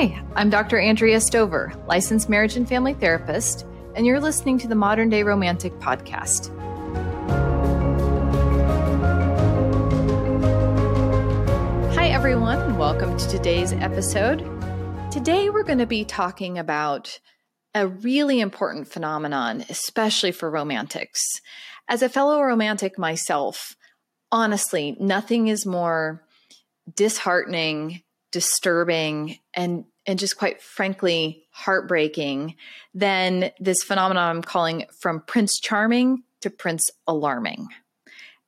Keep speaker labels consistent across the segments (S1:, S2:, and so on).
S1: Hi, I'm Dr. Andrea Stover, licensed marriage and family therapist, and you're listening to the Modern Day Romantic Podcast. Hi, everyone, and welcome to today's episode. Today, we're going to be talking about a really important phenomenon, especially for romantics. As a fellow romantic myself, honestly, nothing is more disheartening disturbing and and just quite frankly heartbreaking than this phenomenon I'm calling from Prince Charming to Prince Alarming.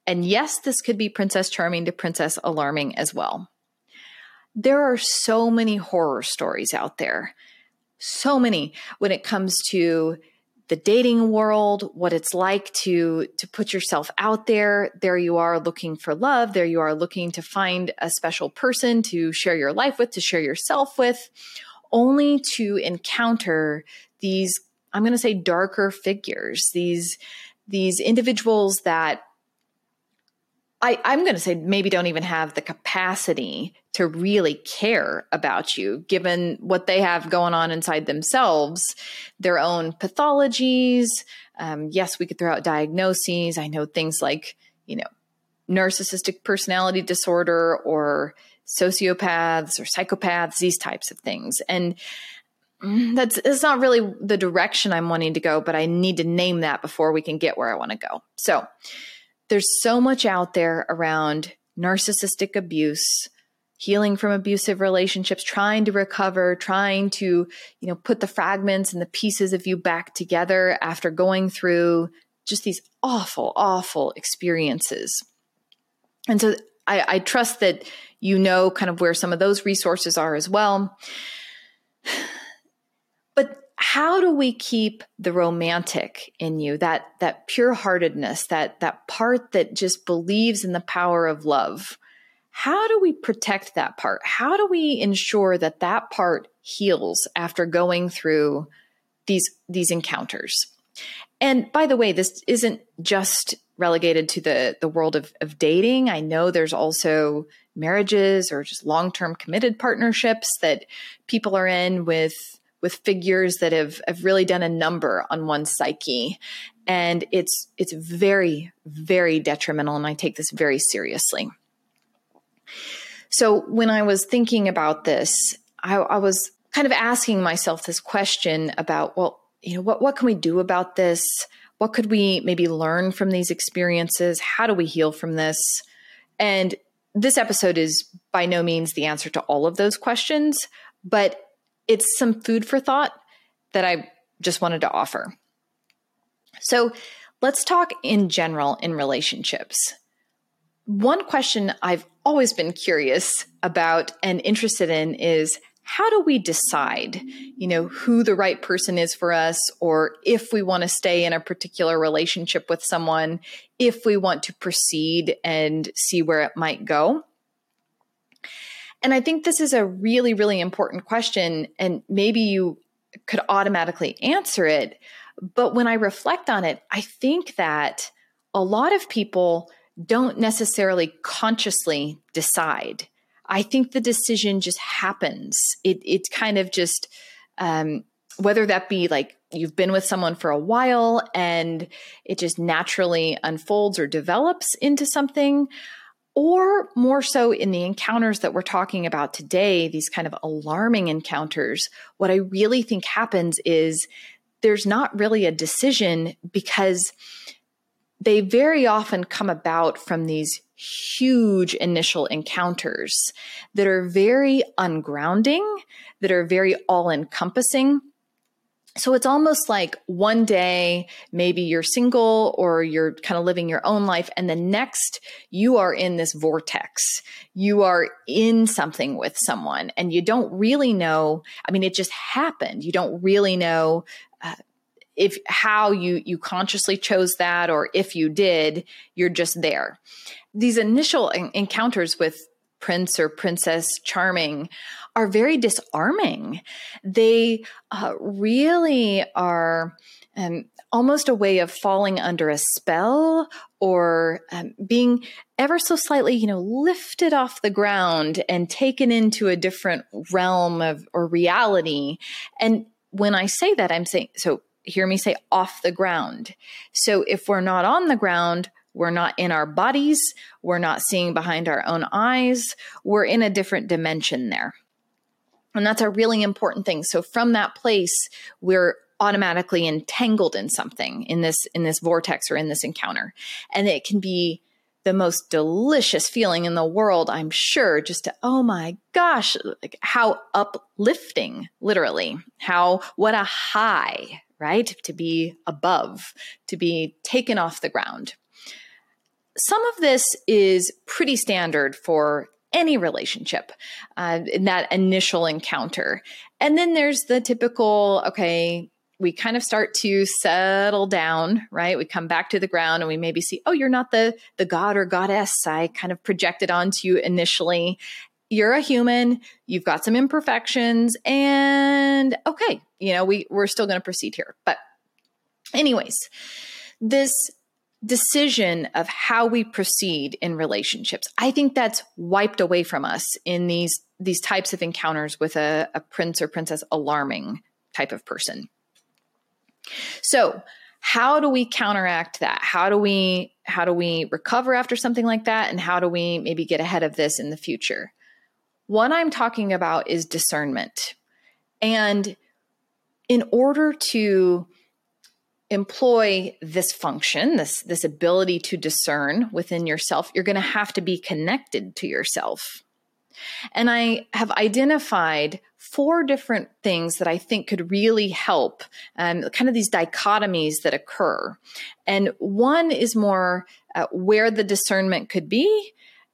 S1: And yes, this could be Princess Charming to Princess Alarming as well. There are so many horror stories out there. So many when it comes to the dating world, what it's like to to put yourself out there. There you are looking for love, there you are looking to find a special person to share your life with, to share yourself with, only to encounter these I'm going to say darker figures, these these individuals that I, I'm going to say maybe don't even have the capacity to really care about you, given what they have going on inside themselves, their own pathologies. Um, yes, we could throw out diagnoses. I know things like, you know, narcissistic personality disorder or sociopaths or psychopaths, these types of things. And mm, that's, that's not really the direction I'm wanting to go, but I need to name that before we can get where I want to go. So, there's so much out there around narcissistic abuse, healing from abusive relationships, trying to recover, trying to, you know, put the fragments and the pieces of you back together after going through just these awful, awful experiences. And so I, I trust that you know kind of where some of those resources are as well But how do we keep the romantic in you that that pure-heartedness that that part that just believes in the power of love how do we protect that part how do we ensure that that part heals after going through these these encounters and by the way this isn't just relegated to the the world of, of dating i know there's also marriages or just long-term committed partnerships that people are in with with figures that have, have really done a number on one's psyche. And it's it's very, very detrimental, and I take this very seriously. So when I was thinking about this, I, I was kind of asking myself this question about, well, you know, what what can we do about this? What could we maybe learn from these experiences? How do we heal from this? And this episode is by no means the answer to all of those questions, but it's some food for thought that I just wanted to offer. So let's talk in general in relationships. One question I've always been curious about and interested in is how do we decide, you know, who the right person is for us or if we want to stay in a particular relationship with someone, if we want to proceed and see where it might go? And I think this is a really, really important question. And maybe you could automatically answer it. But when I reflect on it, I think that a lot of people don't necessarily consciously decide. I think the decision just happens. It, it kind of just, um, whether that be like you've been with someone for a while and it just naturally unfolds or develops into something, or more so in the encounters that we're talking about today, these kind of alarming encounters, what I really think happens is there's not really a decision because they very often come about from these huge initial encounters that are very ungrounding, that are very all encompassing so it's almost like one day, maybe you're single or you're kind of living your own life. And the next, you are in this vortex. You are in something with someone and you don't really know. I mean, it just happened. You don't really know. Uh, if how you you consciously chose that or if you did you're just there these initial encounters with prince or princess charming are very disarming. They uh, really are um, almost a way of falling under a spell or um, being ever so slightly, you know, lifted off the ground and taken into a different realm of or reality. And when I say that, I'm saying, so hear me say off the ground. So if we're not on the ground, we're not in our bodies, we're not seeing behind our own eyes, we're in a different dimension there. And that's a really important thing. So from that place, we're automatically entangled in something in this in this vortex or in this encounter. And it can be the most delicious feeling in the world, I'm sure, just to, oh my gosh, like how uplifting, literally, how, what a high, right? To be above, to be taken off the ground. Some of this is pretty standard for any relationship uh, in that initial encounter. And then there's the typical, okay, we kind of start to settle down, right? We come back to the ground and we maybe see, oh, you're not the the god or goddess I kind of projected onto you initially. You're a human, you've got some imperfections, and okay, you know, we, we're still going to proceed here. But, anyways, this decision of how we proceed in relationships i think that's wiped away from us in these these types of encounters with a, a prince or princess alarming type of person. So how do we counteract that? How do we how do we recover after something like that? And how do we maybe get ahead of this in the future what i'm talking about is discernment and in order to employ this function, this, this ability to discern within yourself, you're going to have to be connected to yourself. And I have identified four different things that I think could really help, um, kind of these dichotomies that occur. And one is more uh, where the discernment could be,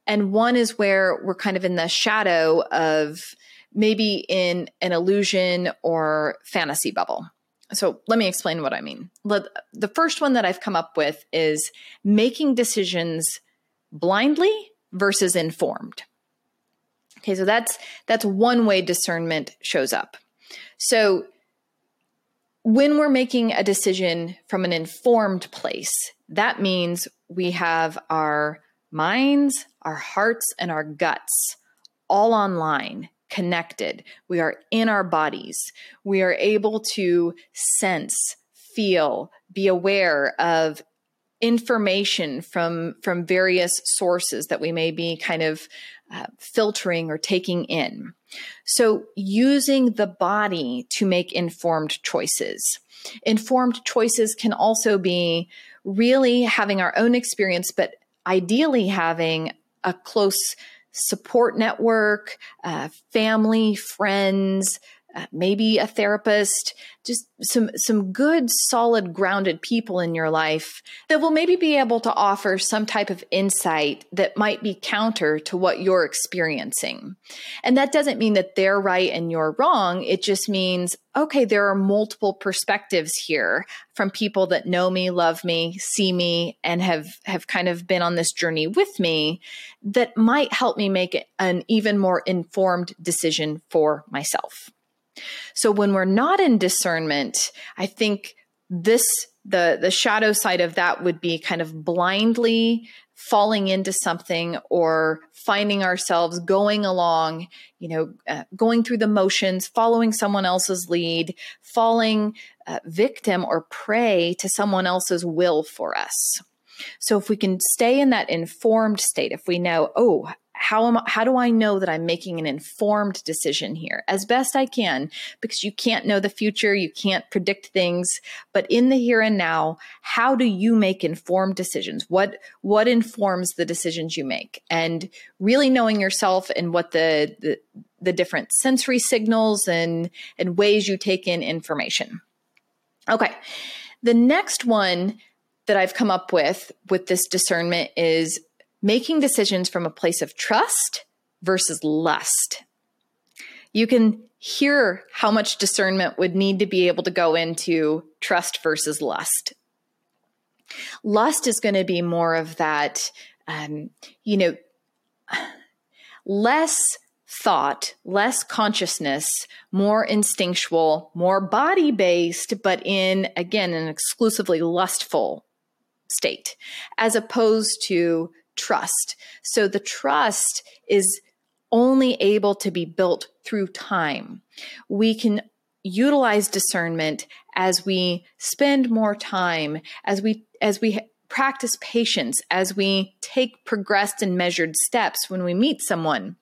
S1: and one is where we're kind of in the shadow of maybe in an illusion or fantasy bubble. So let me explain what I mean. The first one that I've come up with is making decisions blindly versus informed. Okay, so that's that's one way discernment shows up. So when we're making a decision from an informed place, that means we have our minds, our hearts, and our guts all online connected. We are in our bodies. We are able to sense, feel, be aware of information from from various sources that we may be kind of uh, filtering or taking in. So using the body to make informed choices. Informed choices can also be really having our own experience, but ideally having a close support network, uh, family, friends, Uh, maybe a therapist, just some some good, solid, grounded people in your life that will maybe be able to offer some type of insight that might be counter to what you're experiencing. And that doesn't mean that they're right and you're wrong. It just means okay, there are multiple perspectives here from people that know me, love me, see me, and have have kind of been on this journey with me that might help me make an even more informed decision for myself. So when we're not in discernment, I think this the the shadow side of that would be kind of blindly falling into something or finding ourselves going along, you know, uh, going through the motions, following someone else's lead, falling uh, victim or prey to someone else's will for us. So if we can stay in that informed state, if we know, oh, how am how do I know that I'm making an informed decision here as best I can because you can't know the future, you can't predict things, but in the here and now, how do you make informed decisions? What what informs the decisions you make? And really knowing yourself and what the the, the different sensory signals and and ways you take in information. Okay. The next one that I've come up with with this discernment is making decisions from a place of trust versus lust. You can hear how much discernment would need to be able to go into trust versus lust. Lust is going to be more of that, um, you know, less thought, less consciousness, more instinctual, more body based, but in, again, an exclusively lustful state, as opposed to trust. So the trust is only able to be built through time. We can utilize discernment as we spend more time, as we as we practice patience, as we take progressed and measured steps when we meet someone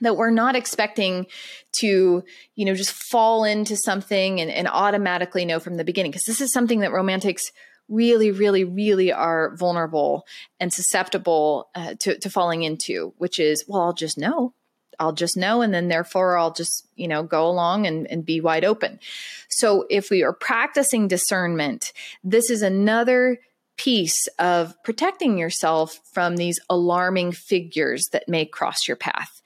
S1: that we're not expecting to you know just fall into something and, and automatically know from the beginning because this is something that romantics really really really are vulnerable and susceptible uh, to, to falling into which is well i'll just know I'll just know, and then therefore I'll just, you know, go along and, and be wide open. So if we are practicing discernment, this is another piece of protecting yourself from these alarming figures that may cross your path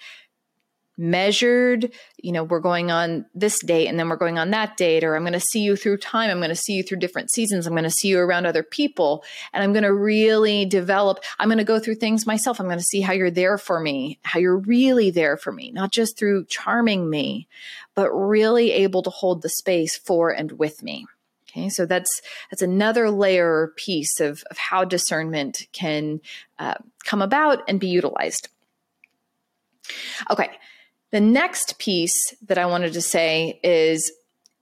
S1: measured you know we're going on this date and then we're going on that date or i'm going to see you through time i'm going to see you through different seasons i'm going to see you around other people and i'm going to really develop i'm going to go through things myself i'm going to see how you're there for me how you're really there for me not just through charming me but really able to hold the space for and with me. Okay so that's that's another layer piece of, of how discernment can uh, come about and be utilized. Okay the next piece that I wanted to say is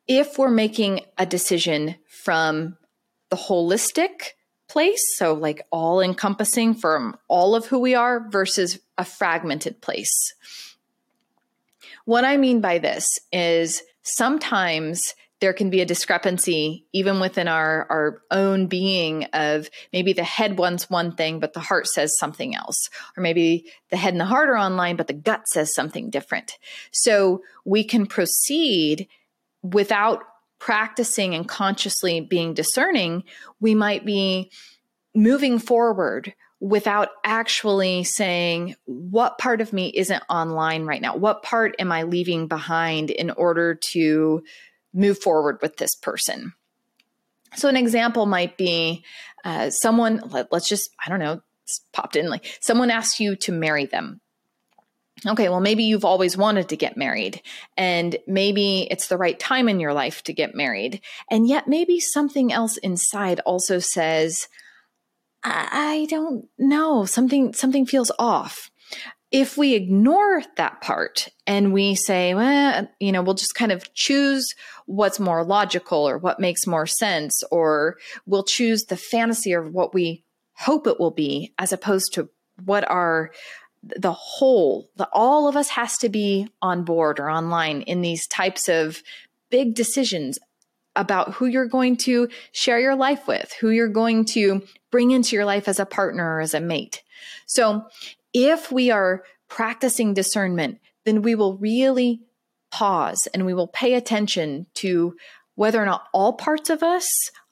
S1: if we're making a decision from the holistic place, so like all encompassing from all of who we are versus a fragmented place. What I mean by this is sometimes there can be a discrepancy even within our, our own being of maybe the head wants one thing, but the heart says something else. Or maybe the head and the heart are online, but the gut says something different. So we can proceed without practicing and consciously being discerning. We might be moving forward without actually saying what part of me isn't online right now what part am i leaving behind in order to move forward with this person. So, an example might be uh, someone, let, us just, I don't know, popped in like someone asks you to marry them. Okay, well, maybe you've always wanted to get married, and maybe it's the right time in your life to get married. And yet, maybe something else inside also says, I, I don't know, something, something feels off if we ignore that part and we say, well, you know, we'll just kind of choose what's more logical or what makes more sense, or we'll choose the fantasy of what we hope it will be as opposed to what are the whole, the all of us has to be on board or online in these types of big decisions about who you're going to share your life with, who you're going to bring into your life as a partner or as a mate. So if we are practicing discernment, then we will really pause and we will pay attention to whether or not all parts of us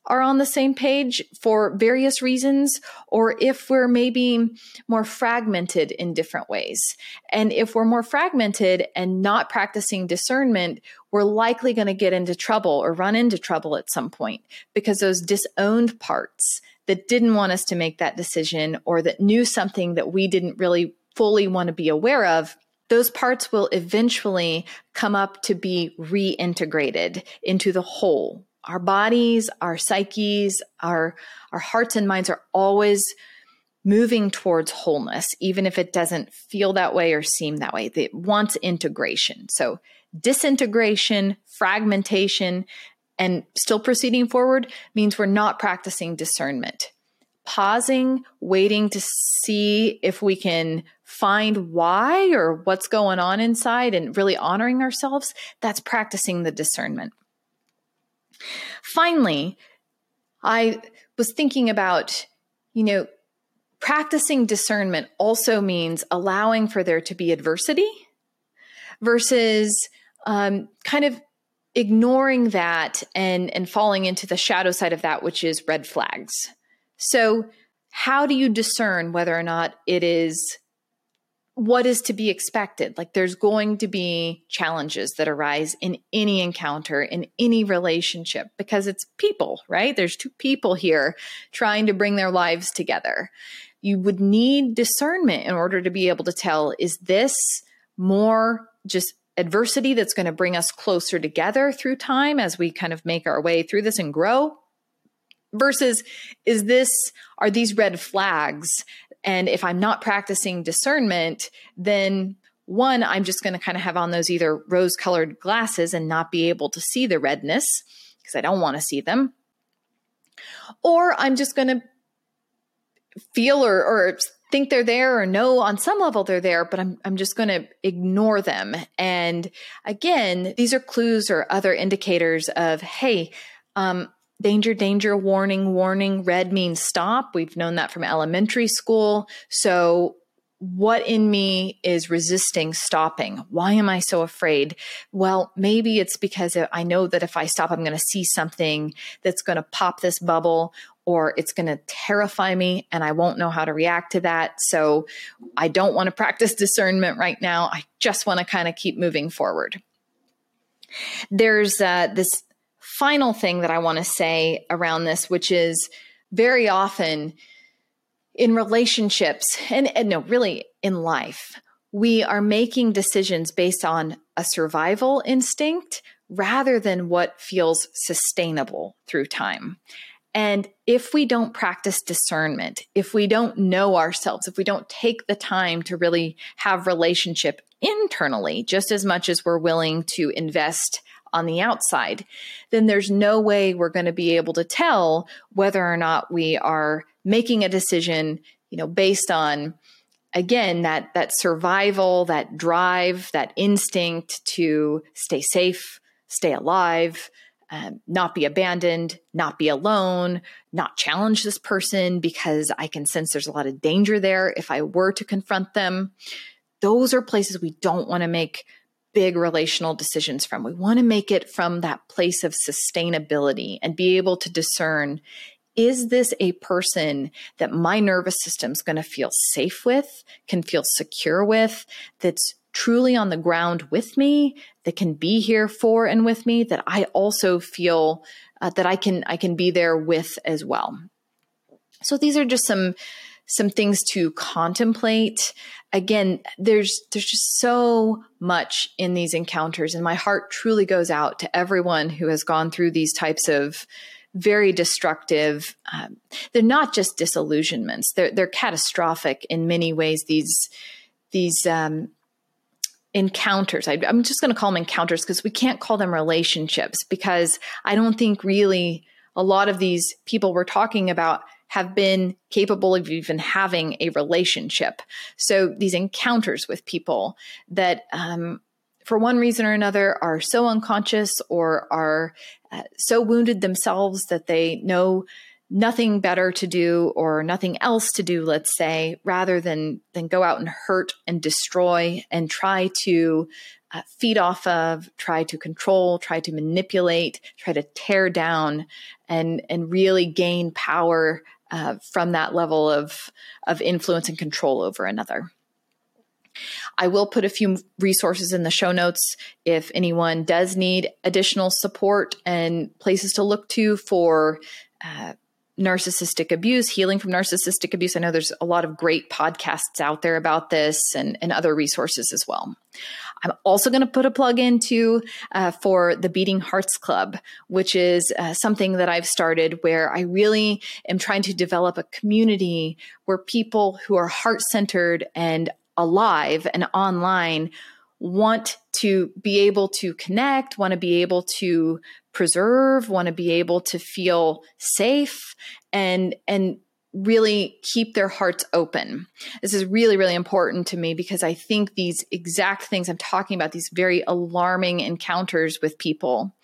S1: are on the same page for various reasons, or if we're maybe more fragmented in different ways. And if we're more fragmented and not practicing discernment, we're likely going to get into trouble or run into trouble at some point because those disowned parts that didn't want us to make that decision or that knew something that we didn't really fully want to be aware of, those parts will eventually come up to be reintegrated into the whole. Our bodies, our psyches, our, our hearts and minds are always moving towards wholeness, even if it doesn't feel that way or seem that way. It wants integration. So, disintegration, fragmentation, and still proceeding forward means we're not practicing discernment. Pausing, waiting to see if we can find why or what's going on inside and really honoring ourselves, that's practicing the discernment. Finally, I was thinking about, you know, practicing discernment also means allowing for there to be adversity versus um, kind of ignoring that and and falling into the shadow side of that which is red flags. So how do you discern whether or not it is what is to be expected? Like there's going to be challenges that arise in any encounter in any relationship because it's people right? There's two people here trying to bring their lives together. You would need discernment in order to be able to tell is this more just adversity that's going to bring us closer together through time as we kind of make our way through this and grow? Versus, is this, are these red flags? And if I'm not practicing discernment, then one, I'm just going to kind of have on those either rose colored glasses and not be able to see the redness because I don't want to see them. Or I'm just going to feel or, or think they're there or know on some level they're there, but I'm, I'm just going to ignore them. And again, these are clues or other indicators of, hey, um, danger, danger, warning, warning. Red means stop. We've known that from elementary school. So what in me is resisting stopping? Why am I so afraid? Well, maybe it's because I know that if I stop, I'm going to see something that's going to pop this bubble or it's going to terrify me and I won't know how to react to that. So I don't want to practice discernment right now. I just want to kind of keep moving forward. There's uh, this final thing that I want to say around this, which is very often in relationships, and, and no, really in life, we are making decisions based on a survival instinct rather than what feels sustainable through time. And if we don't practice discernment, if we don't know ourselves, if we don't take the time to really have relationship internally, just as much as we're willing to invest on the outside, then there's no way we're going to be able to tell whether or not we are making a decision, you know, based on again that that survival, that drive, that instinct to stay safe, stay alive, um, not be abandoned, not be alone, not challenge this person because I can sense there's a lot of danger there if I were to confront them. Those are places we don't want to make big relational decisions from. We want to make it from that place of sustainability and be able to discern is this a person that my nervous system's going to feel safe with, can feel secure with, that's truly on the ground with me that can be here for and with me that I also feel uh, that I can I can be there with as well. So these are just some some things to contemplate. Again, there's there's just so much in these encounters and my heart truly goes out to everyone who has gone through these types of very destructive um, they're not just disillusionments they're they're catastrophic in many ways these these um, encounters. I, am just going to call them encounters because we can't call them relationships because I don't think really a lot of these people we're talking about have been capable of even having a relationship. So these encounters with people that, um, for one reason or another, are so unconscious or are uh, so wounded themselves that they know nothing better to do or nothing else to do let's say rather than than go out and hurt and destroy and try to uh, feed off of try to control try to manipulate try to tear down and and really gain power uh, from that level of of influence and control over another I will put a few resources in the show notes if anyone does need additional support and places to look to for uh, narcissistic abuse, healing from narcissistic abuse. I know there's a lot of great podcasts out there about this and, and other resources as well. I'm also going to put a plug into uh, for the Beating Hearts Club, which is uh, something that I've started where I really am trying to develop a community where people who are heart centered and alive and online want to be able to connect, want to be able to preserve, want to be able to feel safe and and really keep their hearts open. This is really really important to me because I think these exact things I'm talking about these very alarming encounters with people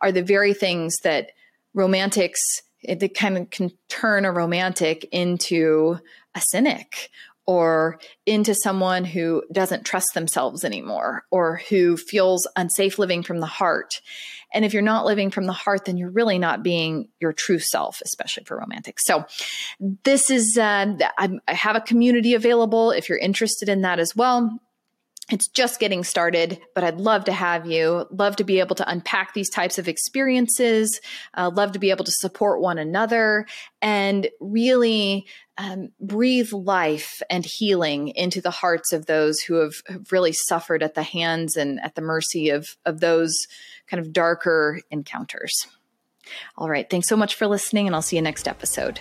S1: are the very things that romantics they kind of can turn a romantic into a cynic or into someone who doesn't trust themselves anymore or who feels unsafe living from the heart. And if you're not living from the heart, then you're really not being your true self, especially for romantics. So, this is, uh, I have a community available if you're interested in that as well. It's just getting started, but I'd love to have you. Love to be able to unpack these types of experiences. Uh, love to be able to support one another and really um, breathe life and healing into the hearts of those who have, have really suffered at the hands and at the mercy of, of those kind of darker encounters. All right. Thanks so much for listening, and I'll see you next episode.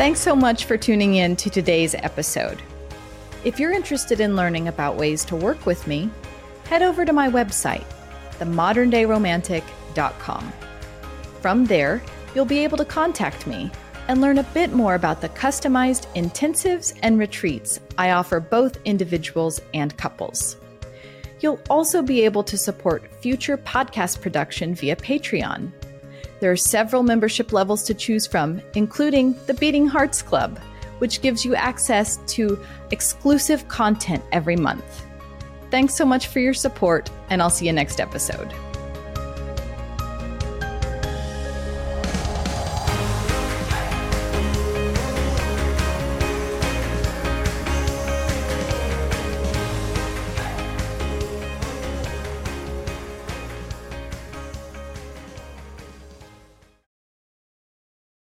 S1: Thanks so much for tuning in to today's episode. If you're interested in learning about ways to work with me, head over to my website, themoderndayromantic.com. From there, you'll be able to contact me and learn a bit more about the customized intensives and retreats I offer both individuals and couples. You'll also be able to support future podcast production via Patreon there are several membership levels to choose from, including the Beating Hearts Club, which gives you access to exclusive content every month. Thanks so much for your support, and I'll see you next episode.